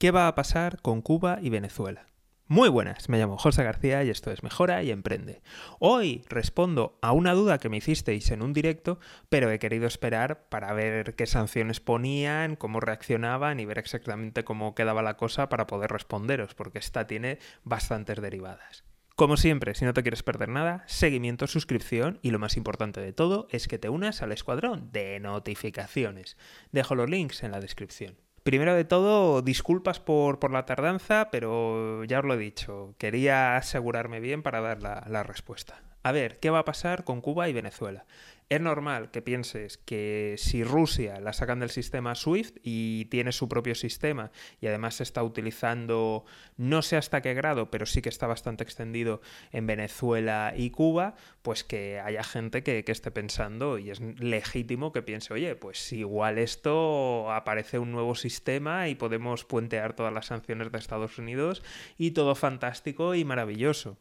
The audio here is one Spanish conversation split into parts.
¿Qué va a pasar con Cuba y Venezuela? Muy buenas, me llamo José García y esto es Mejora y Emprende. Hoy respondo a una duda que me hicisteis en un directo, pero he querido esperar para ver qué sanciones ponían, cómo reaccionaban y ver exactamente cómo quedaba la cosa para poder responderos, porque esta tiene bastantes derivadas. Como siempre, si no te quieres perder nada, seguimiento, suscripción y lo más importante de todo es que te unas al escuadrón de notificaciones. Dejo los links en la descripción. Primero de todo, disculpas por, por, la tardanza, pero ya os lo he dicho, quería asegurarme bien para dar la, la respuesta. A ver, ¿qué va a pasar con Cuba y Venezuela? Es normal que pienses que si Rusia la sacan del sistema SWIFT y tiene su propio sistema y además se está utilizando, no sé hasta qué grado, pero sí que está bastante extendido en Venezuela y Cuba, pues que haya gente que, que esté pensando y es legítimo que piense, oye, pues igual esto aparece un nuevo sistema y podemos puentear todas las sanciones de Estados Unidos y todo fantástico y maravilloso.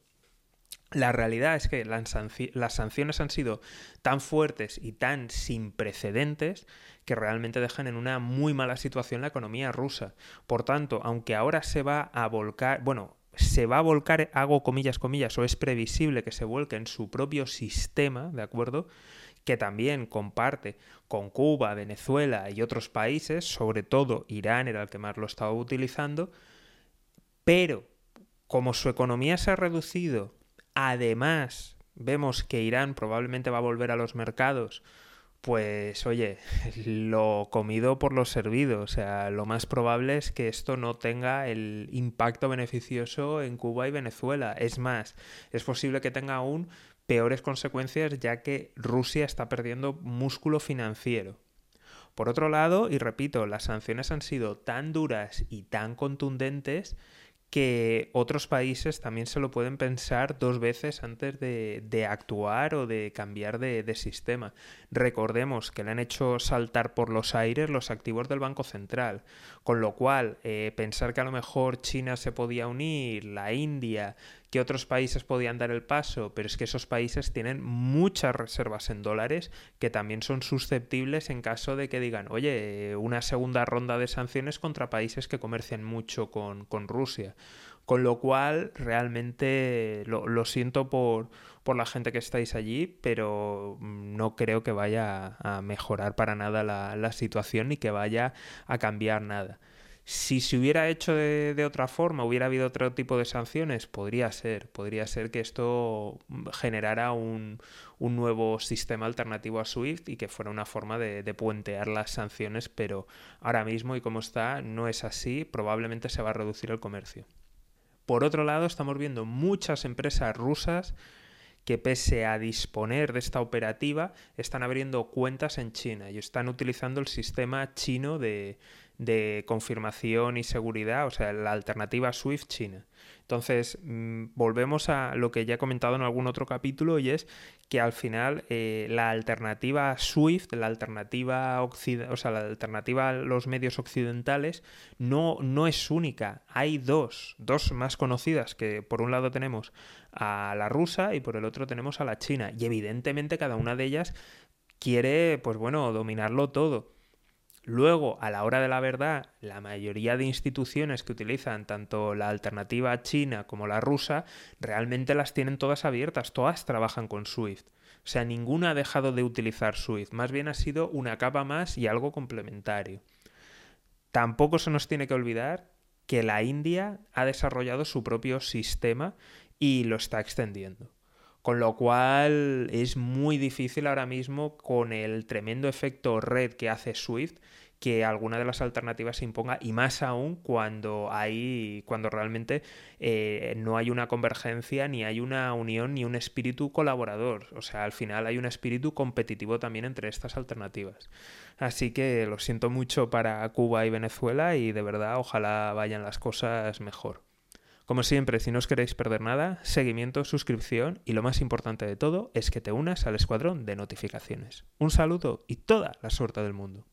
La realidad es que las, sanciones han sido tan fuertes y tan sin precedentes que realmente dejan en una muy mala situación la economía rusa. Por tanto, aunque ahora se va a volcar, bueno, se va a volcar, hago comillas, comillas, o es previsible que se vuelque en su propio sistema, ¿de acuerdo? Que también comparte con Cuba, Venezuela y otros países, sobre todo Irán era el que más lo estaba utilizando, pero como su economía se ha reducido además vemos que Irán probablemente va a volver a los mercados, pues oye, lo comido por lo servido. O sea, lo más probable es que esto no tenga el impacto beneficioso en Cuba y Venezuela. Es más, es posible que tenga aún peores consecuencias ya que Rusia está perdiendo músculo financiero. Por otro lado, y repito, las sanciones han sido tan duras y tan contundentes que otros países también se lo pueden pensar dos veces antes de, de actuar o de cambiar de, de, sistema. Recordemos que le han hecho saltar por los aires los activos del Banco Central, con lo cual eh, pensar que a lo mejor China se podía unir, la India, que otros países podían dar el paso, pero es que esos países tienen muchas reservas en dólares que también son susceptibles en caso de que digan, oye, una segunda ronda de sanciones contra países que comercian mucho con, con Rusia. Con lo cual, realmente lo, lo siento por, por, la gente que estáis allí, pero no creo que vaya a mejorar para nada la, la situación ni que vaya a cambiar nada. Si se hubiera hecho de, otra forma, hubiera habido otro tipo de sanciones, podría ser. Podría ser que esto generara un, un nuevo sistema alternativo a SWIFT y que fuera una forma de, puentear las sanciones, pero ahora mismo y como está, no es así. Probablemente se va a reducir el comercio. Por otro lado, estamos viendo muchas empresas rusas que pese a disponer de esta operativa, están abriendo cuentas en China y están utilizando el sistema chino de, de confirmación y seguridad, o sea, la alternativa SWIFT China. Entonces, mmm, volvemos a lo que ya he comentado en algún otro capítulo y es que al final eh, la alternativa SWIFT, la alternativa, o sea, la alternativa a los medios occidentales no, no es única. Hay dos, dos más conocidas, que por un lado tenemos a la rusa y por el otro tenemos a la china. Y evidentemente cada una de ellas quiere, pues bueno, dominarlo todo. Luego, a la hora de la verdad, la mayoría de instituciones que utilizan tanto la alternativa china como la rusa realmente las tienen todas abiertas, todas trabajan con SWIFT. O sea, ninguna ha dejado de utilizar SWIFT, más bien ha sido una capa más y algo complementario. Tampoco se nos tiene que olvidar que la India ha desarrollado su propio sistema y lo está extendiendo. Con lo cual es muy difícil ahora mismo con el tremendo efecto red que hace Swift que alguna de las alternativas se imponga y más aún cuando hay cuando realmente eh, no hay una convergencia ni hay una unión ni un espíritu colaborador. O sea al final hay un espíritu competitivo también entre estas alternativas. Así que lo siento mucho para Cuba y Venezuela y de verdad ojalá vayan las cosas mejor como siempre, si no os queréis perder nada, seguimiento, suscripción y lo más importante de todo es que te unas al escuadrón de notificaciones. Un saludo y toda la suerte del mundo.